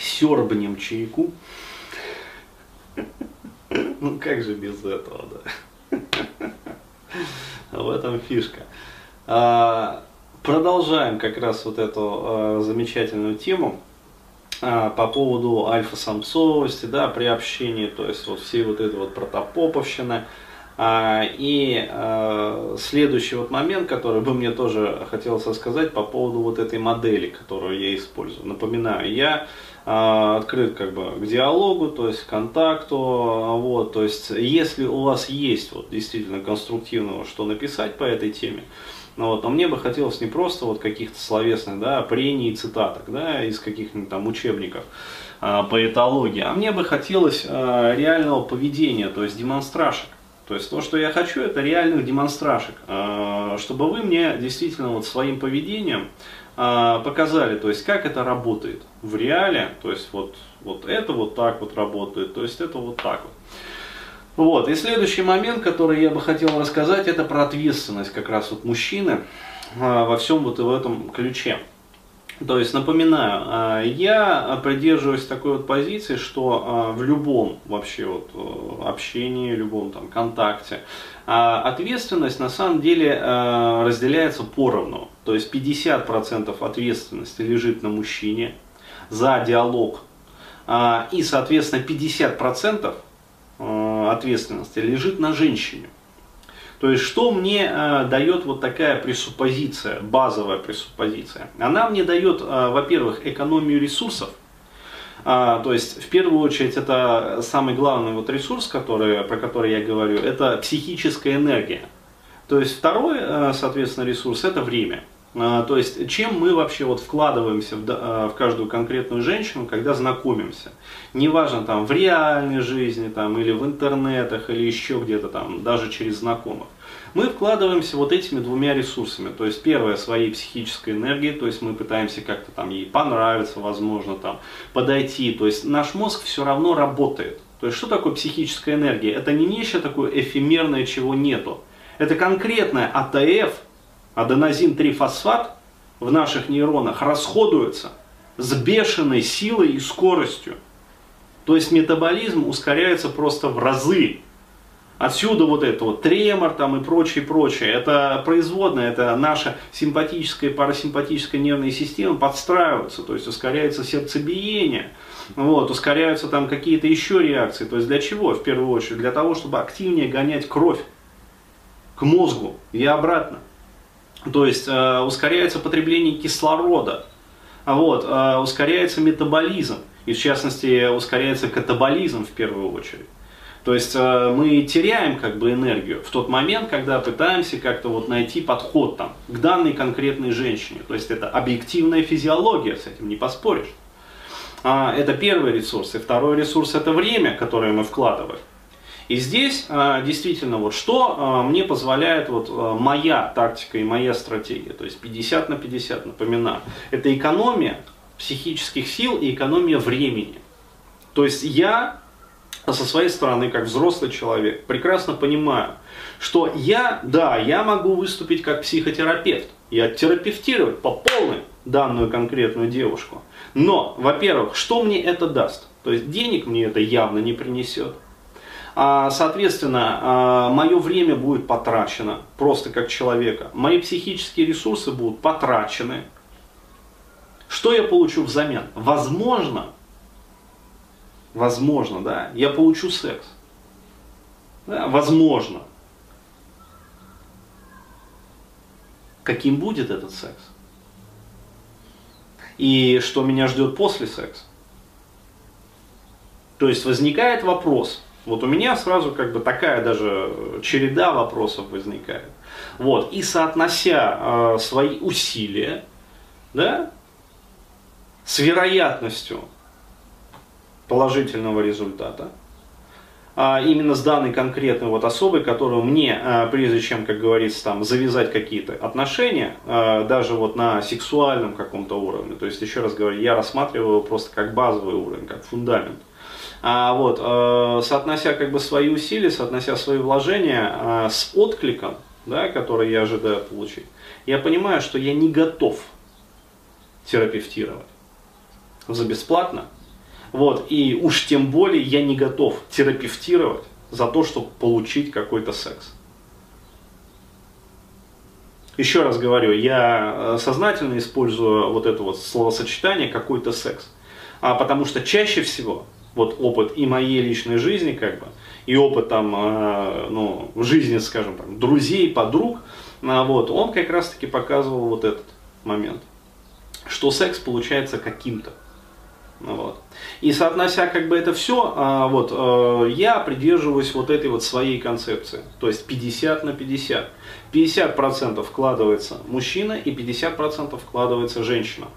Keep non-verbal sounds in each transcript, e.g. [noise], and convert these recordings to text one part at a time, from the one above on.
сербнем чайку. Ну как же без этого, да? В этом фишка. А, продолжаем как раз вот эту а, замечательную тему а, по поводу альфа-самцовости, да, при общении, то есть вот всей вот этой вот протопоповщины. И следующий вот момент, который бы мне тоже хотелось рассказать по поводу вот этой модели, которую я использую. Напоминаю, я а, открыт как бы к диалогу, то есть к контакту, вот, то есть если у вас есть вот действительно конструктивного, что написать по этой теме, ну, вот, но мне бы хотелось не просто вот каких-то словесных, да, прений и цитаток, да, из каких-нибудь там учебников а, по этологии, а мне бы хотелось а, реального поведения, то есть демонстрашек. То есть то, что я хочу, это реальных демонстрашек, а, чтобы вы мне действительно вот своим поведением а, показали, то есть как это работает в реале, то есть вот, вот это вот так вот работает, то есть это вот так вот. Вот, и следующий момент, который я бы хотел рассказать, это про ответственность как раз вот мужчины а, во всем вот в этом ключе. То есть, напоминаю, а, я придерживаюсь такой вот позиции, что в любом вообще вот э, общении, любом там контакте, ответственность на самом деле разделяется поровну. То есть 50% ответственности лежит на мужчине за диалог. А, и, соответственно, 50% а, ответственности лежит на женщине. То есть, что мне э, дает вот такая пресуппозиция, базовая пресуппозиция? Она мне дает, э, во-первых, экономию ресурсов. А, то есть, в первую очередь, это самый главный вот ресурс, который, про который я говорю, это психическая энергия. То есть, второй, э, соответственно, ресурс – это время. А, то есть, чем мы вообще вот вкладываемся в, а, в каждую конкретную женщину, когда знакомимся. Неважно там в реальной жизни там, или в интернетах, или еще где-то там, даже через знакомых. Мы вкладываемся вот этими двумя ресурсами. То есть, первое, своей психической энергией, то есть мы пытаемся как-то там ей понравиться, возможно, там, подойти. То есть, наш мозг все равно работает. То есть, что такое психическая энергия? Это не нечто такое эфемерное, чего нету. Это конкретная АТФ, аденозин-3-фосфат в наших нейронах расходуется с бешеной силой и скоростью. То есть метаболизм ускоряется просто в разы. Отсюда вот это вот тремор там и прочее, прочее. Это производная, это наша симпатическая и парасимпатическая нервная система подстраиваются, то есть ускоряется сердцебиение, вот, ускоряются там какие-то еще реакции. То есть для чего? В первую очередь для того, чтобы активнее гонять кровь к мозгу и обратно. То есть э, ускоряется потребление кислорода, вот, э, ускоряется метаболизм, и в частности ускоряется катаболизм в первую очередь. То есть э, мы теряем как бы энергию в тот момент, когда пытаемся как-то вот найти подход там, к данной конкретной женщине. То есть это объективная физиология, с этим не поспоришь. А, это первый ресурс. И второй ресурс это время, которое мы вкладываем. И здесь а, действительно вот что а, мне позволяет вот а, моя тактика и моя стратегия, то есть 50 на 50, напоминаю, это экономия психических сил и экономия времени. То есть я со своей стороны, как взрослый человек, прекрасно понимаю, что я, да, я могу выступить как психотерапевт и оттерапевтировать по полной данную конкретную девушку. Но, во-первых, что мне это даст? То есть денег мне это явно не принесет. А, соответственно, а, мое время будет потрачено просто как человека. Мои психические ресурсы будут потрачены. Что я получу взамен? Возможно, возможно, да, я получу секс. Да, возможно. Каким будет этот секс? И что меня ждет после секса? То есть возникает вопрос, вот у меня сразу как бы такая даже череда вопросов возникает. Вот. И соотнося э, свои усилия да, с вероятностью положительного результата, а именно с данной конкретной вот особой, которую мне, а, прежде чем, как говорится, там, завязать какие-то отношения, а, даже вот на сексуальном каком-то уровне, то есть, еще раз говорю, я рассматриваю его просто как базовый уровень, как фундамент, а, вот, э, соотнося как бы свои усилия, соотнося свои вложения э, с откликом, да, который я ожидаю получить, я понимаю, что я не готов терапевтировать за бесплатно Вот, и уж тем более я не готов терапевтировать за то, чтобы получить какой-то секс. Еще раз говорю, я э, сознательно использую вот это вот словосочетание какой-то секс. А потому что чаще всего вот опыт и моей личной жизни, как бы, и опыт там, э, ну, в жизни, скажем, там, друзей, подруг, э, вот, он как раз таки показывал вот этот момент, что секс получается каким-то. Вот. И соотнося как бы это все, а, вот, э, я придерживаюсь вот этой вот своей концепции. То есть 50 на 50. 50% вкладывается мужчина и 50% вкладывается женщина.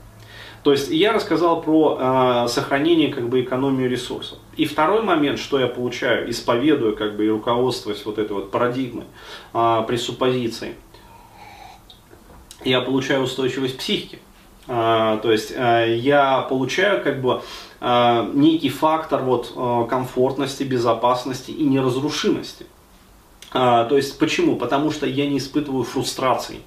То есть я рассказал про э, сохранение как бы экономию ресурсов. И второй момент, что я получаю, исповедую как бы и руководствуясь вот этой вот парадигмой, э, пресуппозицией, я получаю устойчивость психики. А, то есть э, я получаю как бы э, некий фактор вот э, комфортности, безопасности и неразрушимости. А, то есть почему? Потому что я не испытываю фрустрации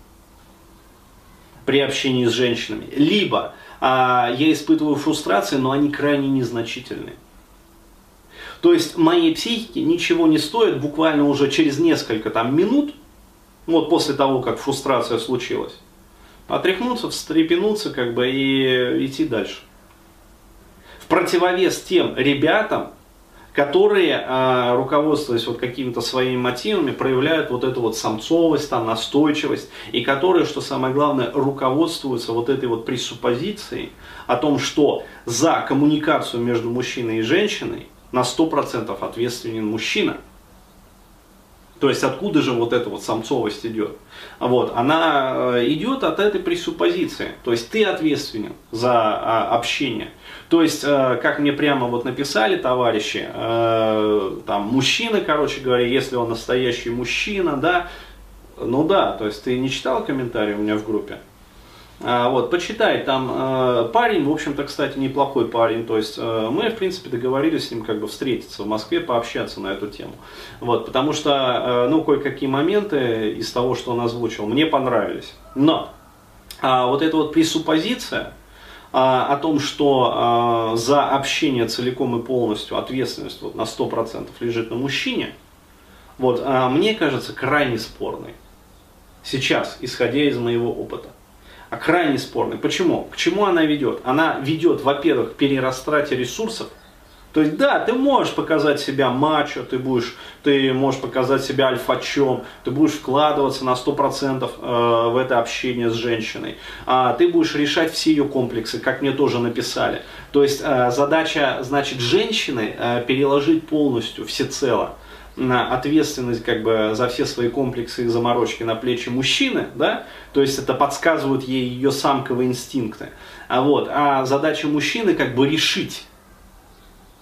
при общении с женщинами. Либо а, я испытываю фрустрации, но они крайне незначительные. То есть моей психике ничего не стоит буквально уже через несколько там минут, вот после того, как фрустрация случилась, отряхнуться, встрепенуться как бы и идти дальше. В противовес тем ребятам, которые, а, руководствуясь вот какими-то своими мотивами, проявляют вот эту вот самцовость, там, настойчивость, и которые, что самое главное, руководствуются вот этой вот пресуппозицией о том, что за коммуникацию между мужчиной и женщиной на 100% ответственен мужчина – то есть откуда же вот эта вот самцовость идет? Вот, она э, идет от этой пресуппозиции. То есть ты ответственен за а, общение. То есть, э, как мне прямо вот написали товарищи, э, там мужчина, короче говоря, если он настоящий мужчина, да, ну да, то есть ты не читал комментарии у меня в группе? А, вот, почитай, там э, парень, в общем-то, кстати, неплохой парень, то есть э, мы, в принципе, договорились с ним как бы встретиться в Москве, пообщаться на эту тему. Вот, потому что, э, ну, кое-какие моменты из того, что он озвучил, мне понравились. Но э, вот эта вот пресуппозиция, э, о том, что э, за общение целиком и полностью ответственность вот на 100% лежит на мужчине, вот, э, мне кажется крайне спорной. Сейчас, исходя из моего опыта а крайне спорной. Почему? К чему она ведет? Она ведет, во-первых, к перерастрате ресурсов. То есть, да, ты можешь показать себя мачо, ты, будешь, ты можешь показать себя альфачом, ты будешь вкладываться на 100% э, в это общение с женщиной, а ты будешь решать все ее комплексы, как мне тоже написали. То есть, э, задача, значит, женщины э, переложить полностью, всецело ответственность как бы за все свои комплексы и заморочки на плечи мужчины, да, то есть это подсказывают ей ее самковые инстинкты. А, вот, а задача мужчины как бы решить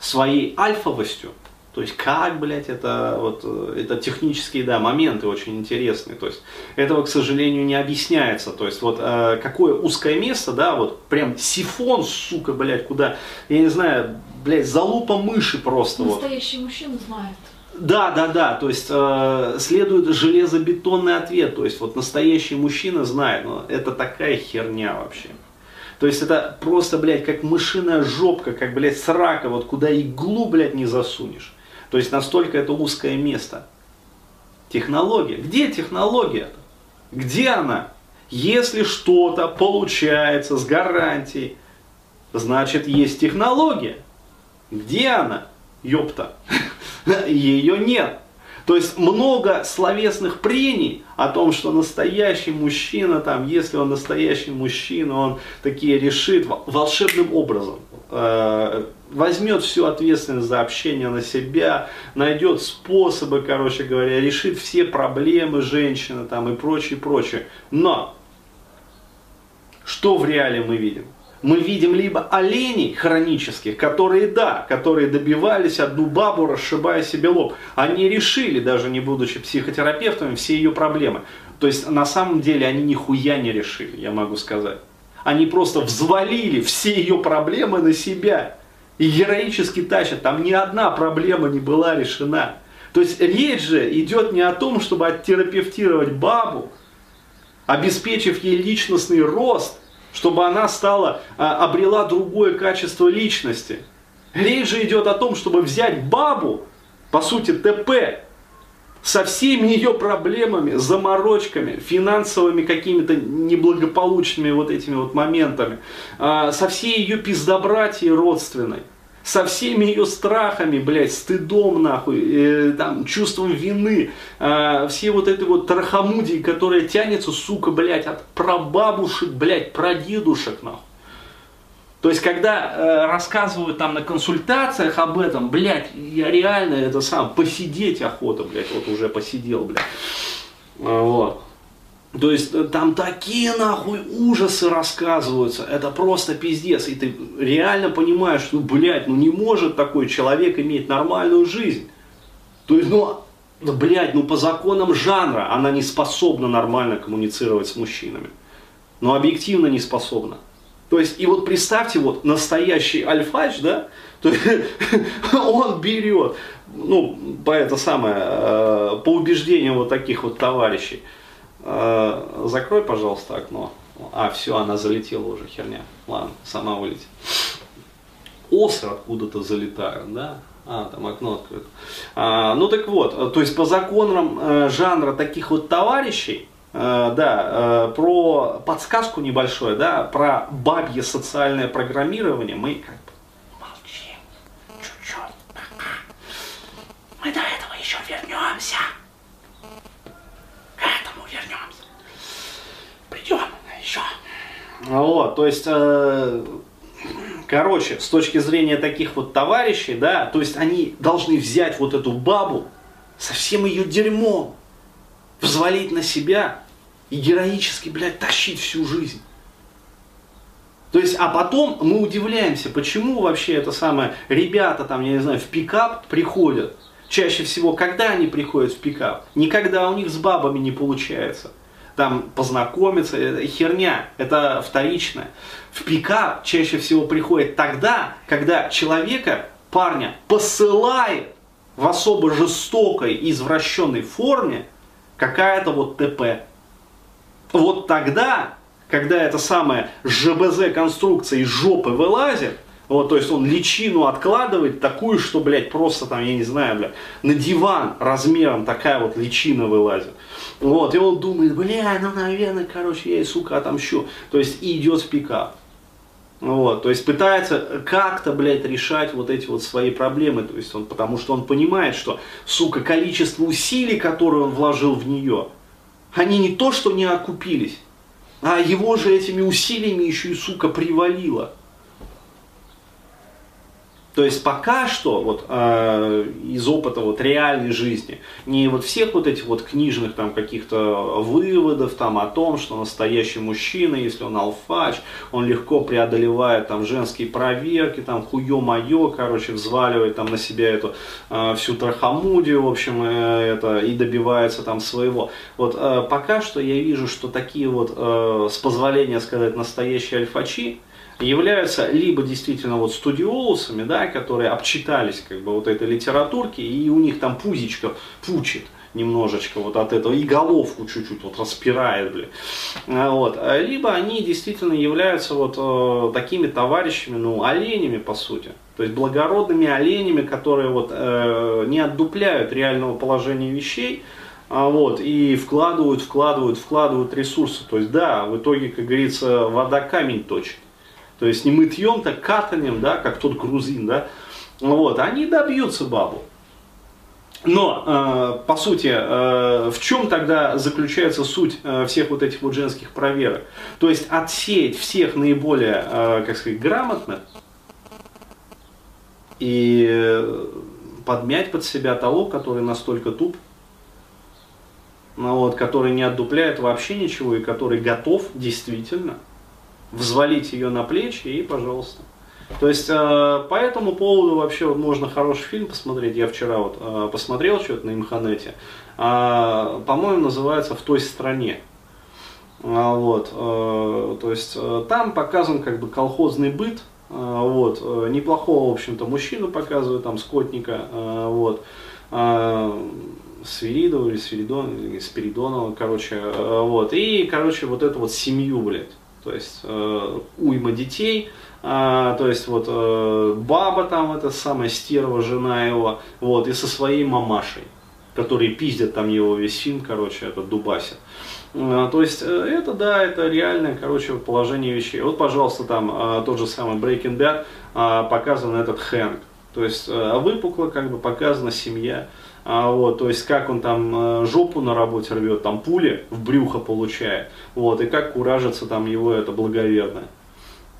своей альфовостью, то есть как, блядь, это вот это технические, да, моменты очень интересные. То есть этого, к сожалению, не объясняется. То есть вот э, какое узкое место, да, вот прям сифон, сука, блядь, куда, я не знаю, блядь, залупа мыши просто. Настоящий вот. мужчина знает. Да, да, да, то есть э, следует железобетонный ответ, то есть вот настоящий мужчина знает, но это такая херня вообще. То есть это просто, блядь, как мышиная жопка, как, блядь, срака, вот куда иглу, блядь, не засунешь. То есть настолько это узкое место. Технология. Где технология-то? Где она? Если что-то получается с гарантией, значит есть технология. Где она? Ёпта. Ее нет. То есть много словесных прений о том, что настоящий мужчина, там, если он настоящий мужчина, он такие решит волшебным образом. Э, возьмет всю ответственность за общение на себя, найдет способы, короче говоря, решит все проблемы женщины там, и прочее, прочее. Но что в реале мы видим? Мы видим либо оленей хронических, которые, да, которые добивались одну бабу, расшибая себе лоб. Они решили, даже не будучи психотерапевтами, все ее проблемы. То есть на самом деле они нихуя не решили, я могу сказать. Они просто взвалили все ее проблемы на себя. И героически тащат. Там ни одна проблема не была решена. То есть речь же идет не о том, чтобы оттерапевтировать бабу, обеспечив ей личностный рост – чтобы она стала, а, обрела другое качество личности. Речь же идет о том, чтобы взять бабу, по сути ТП, со всеми ее проблемами, заморочками, финансовыми какими-то неблагополучными вот этими вот моментами, а, со всей ее пиздобратьей родственной, со всеми ее страхами, блядь, стыдом, нахуй, э, там, чувством вины, э, все вот этой вот трахамудии, которая тянется, сука, блядь, от прабабушек, блядь, прадедушек, нахуй. То есть, когда э, рассказывают там на консультациях об этом, блядь, я реально это сам, посидеть охота, блядь, вот уже посидел, блядь. А, вот. То есть э, там такие нахуй ужасы рассказываются, это просто пиздец, и ты реально понимаешь, что, ну, блядь, ну не может такой человек иметь нормальную жизнь. То есть, ну, да, блядь, ну по законам жанра она не способна нормально коммуницировать с мужчинами. Но объективно не способна. То есть, и вот представьте, вот настоящий альфач, да, то есть, [laughs] он берет, ну, по это самое, э, по убеждениям вот таких вот товарищей, закрой, пожалуйста, окно. А, все, она залетела уже, херня. Ладно, сама вылетит. Осы откуда-то залетают, да? А, там окно открыто. А, ну так вот, то есть по законам э, жанра таких вот товарищей, Э, да, э, про подсказку небольшое, да, про бабье социальное программирование мы как бы молчим чуть-чуть пока. Мы до этого еще вернемся. К этому вернемся. Придем еще. Вот, то есть, э, короче, с точки зрения таких вот товарищей, да, то есть они должны взять вот эту бабу со всем ее дерьмом, взвалить на себя и героически, блядь, тащить всю жизнь. То есть, а потом мы удивляемся, почему вообще это самое, ребята там, я не знаю, в пикап приходят. Чаще всего, когда они приходят в пикап? Никогда у них с бабами не получается. Там познакомиться, это херня, это вторичное. В пикап чаще всего приходит тогда, когда человека, парня, посылает в особо жестокой, извращенной форме какая-то вот ТП. Вот тогда, когда эта самая ЖБЗ конструкция из жопы вылазит, вот, то есть он личину откладывает такую, что, блядь, просто там, я не знаю, блядь, на диван размером такая вот личина вылазит. Вот, и он думает, бля, ну, наверное, короче, я и, сука, отомщу. То есть и идет в пикап. Вот, то есть пытается как-то, блядь, решать вот эти вот свои проблемы, то есть он, потому что он понимает, что, сука, количество усилий, которые он вложил в нее, они не то, что не окупились, а его же этими усилиями еще и, сука, привалило. То есть пока что вот э, из опыта вот реальной жизни, не вот всех вот этих вот книжных там каких-то выводов там о том, что настоящий мужчина, если он алфач, он легко преодолевает там женские проверки, там хуё-моё, короче, взваливает там на себя эту э, всю трахамудию, в общем, э, это и добивается там своего. Вот э, пока что я вижу, что такие вот, э, с позволения сказать, настоящие альфачи, являются либо действительно вот студиолусами, да, которые обчитались как бы вот этой литературки, и у них там пузичка пучит немножечко вот от этого, и головку чуть-чуть вот распирает, блин. А, вот. Либо они действительно являются вот э, такими товарищами, ну, оленями, по сути. То есть благородными оленями, которые вот э, не отдупляют реального положения вещей, а вот, и вкладывают, вкладывают, вкладывают ресурсы. То есть, да, в итоге, как говорится, вода камень точит. То есть не мытьем, так катанием, да, как тот грузин, да. Вот, они добьются бабу. Но, э, по сути, э, в чем тогда заключается суть э, всех вот этих вот женских проверок? То есть отсеять всех наиболее, э, как сказать, грамотных и подмять под себя того, который настолько туп, ну, вот, который не отдупляет вообще ничего и который готов действительно взвалить ее на плечи и пожалуйста. То есть э, по этому поводу вообще можно хороший фильм посмотреть. Я вчера вот э, посмотрел что-то на Имханете. Э, по-моему, называется «В той стране». А, вот, э, то есть там показан как бы колхозный быт, э, вот, неплохого, в общем-то, мужчину показывают, там, скотника, вот, э, Свиридова или Свиридон, Спиридонова, короче, вот, и, короче, вот эту вот семью, блядь, то есть э, уйма детей, а, то есть вот э, баба там, эта самая стерва, жена его, вот, и со своей мамашей, которые пиздят там его весь фильм, короче, это дубасит. А, то есть э, это, да, это реальное, короче, положение вещей. Вот, пожалуйста, там а, тот же самый Breaking Bad а, показан этот Хэнк. То есть выпукло как бы показана семья. Вот, то есть как он там жопу на работе рвет, там пули в брюхо получает. Вот, и как куражится там его это благоверное.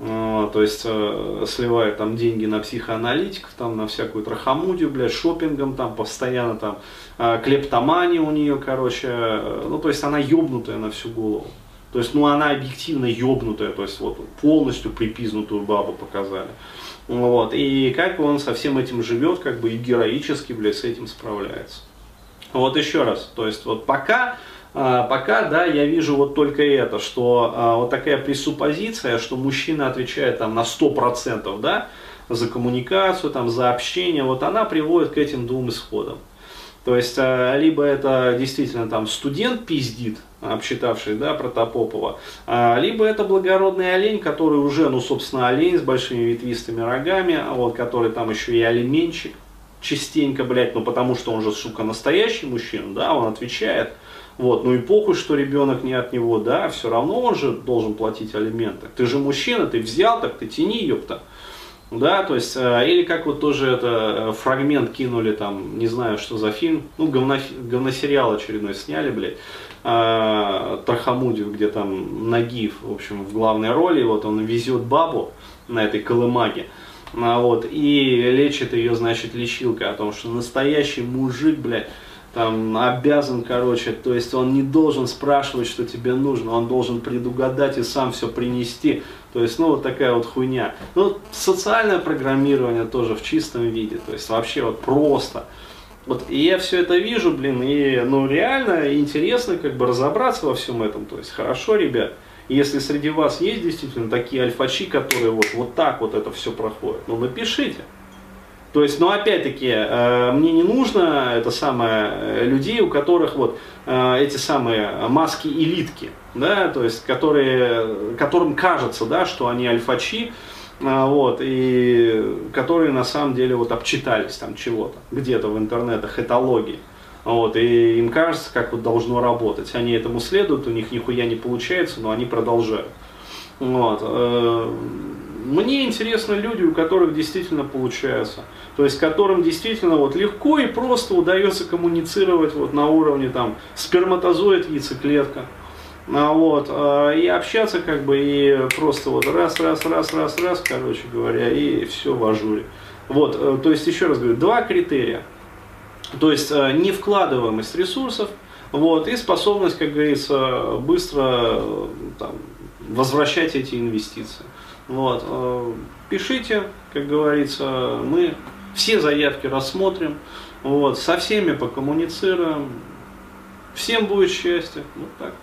То есть э, сливает там деньги на психоаналитиков, там на всякую трахамудию, блядь, шопингом там постоянно там э, клептомания у нее, короче, э, ну то есть она ебнутая на всю голову. То есть, ну она объективно ебнутая, то есть вот полностью припизнутую бабу показали. Вот, и как он со всем этим живет, как бы и героически, блядь, с этим справляется. Вот еще раз, то есть вот пока а, пока, да, я вижу вот только это, что а, вот такая пресуппозиция, что мужчина отвечает там на 100%, да, за коммуникацию, там, за общение, вот она приводит к этим двум исходам. То есть, а, либо это действительно там студент пиздит, обсчитавший, да, Протопопова, либо это благородный олень, который уже, ну, собственно, олень с большими ветвистыми рогами, вот, который там еще и алименщик, частенько, блядь, ну, потому что он же, сука, настоящий мужчина, да, он отвечает, вот, ну и похуй, что ребенок не от него, да, все равно он же должен платить алименты. Ты же мужчина, ты взял, так ты тяни, ёпта. Да, то есть, э, или как вот тоже это э, фрагмент кинули там, не знаю, что за фильм, ну, говно, говносериал очередной сняли, блядь, э, Тархамудию, где там Нагиев, в общем, в главной роли, вот он везет бабу на этой колымаге, а, вот, и лечит ее, значит, лечилкой о том, что настоящий мужик, блядь, там обязан, короче, то есть он не должен спрашивать, что тебе нужно, он должен предугадать и сам все принести. То есть, ну, вот такая вот хуйня. Ну, социальное программирование тоже в чистом виде, то есть вообще вот просто. Вот и я все это вижу, блин, и ну реально интересно как бы разобраться во всем этом. То есть хорошо, ребят, если среди вас есть действительно такие альфачи, которые вот, вот так вот это все проходят, ну напишите. То есть, ну опять-таки, э, мне не нужно это самое э, людей, у которых вот э, эти самые маски элитки, да, то есть, которые, которым кажется, да, что они альфачи, вот, и которые на самом деле вот обчитались там чего-то, где-то в интернетах, этологии. Вот, и им кажется, как вот должно работать. Они этому следуют, у них нихуя не получается, но они продолжают. Вот. Мне интересны люди, у которых действительно получается. То есть которым действительно вот легко и просто удается коммуницировать вот на уровне там сперматозоид, яйцеклетка. А вот, а, и общаться как бы и просто вот раз, раз, раз, раз, раз, короче говоря, и все в ажуре. Вот, э, то есть еще раз говорю, два критерия. То есть э, невкладываемость ресурсов, вот, и способность, как говорится, быстро э, там, возвращать эти инвестиции. Вот. Э, пишите, как говорится, мы все заявки рассмотрим, вот, со всеми покоммуницируем. Всем будет счастье. Вот так.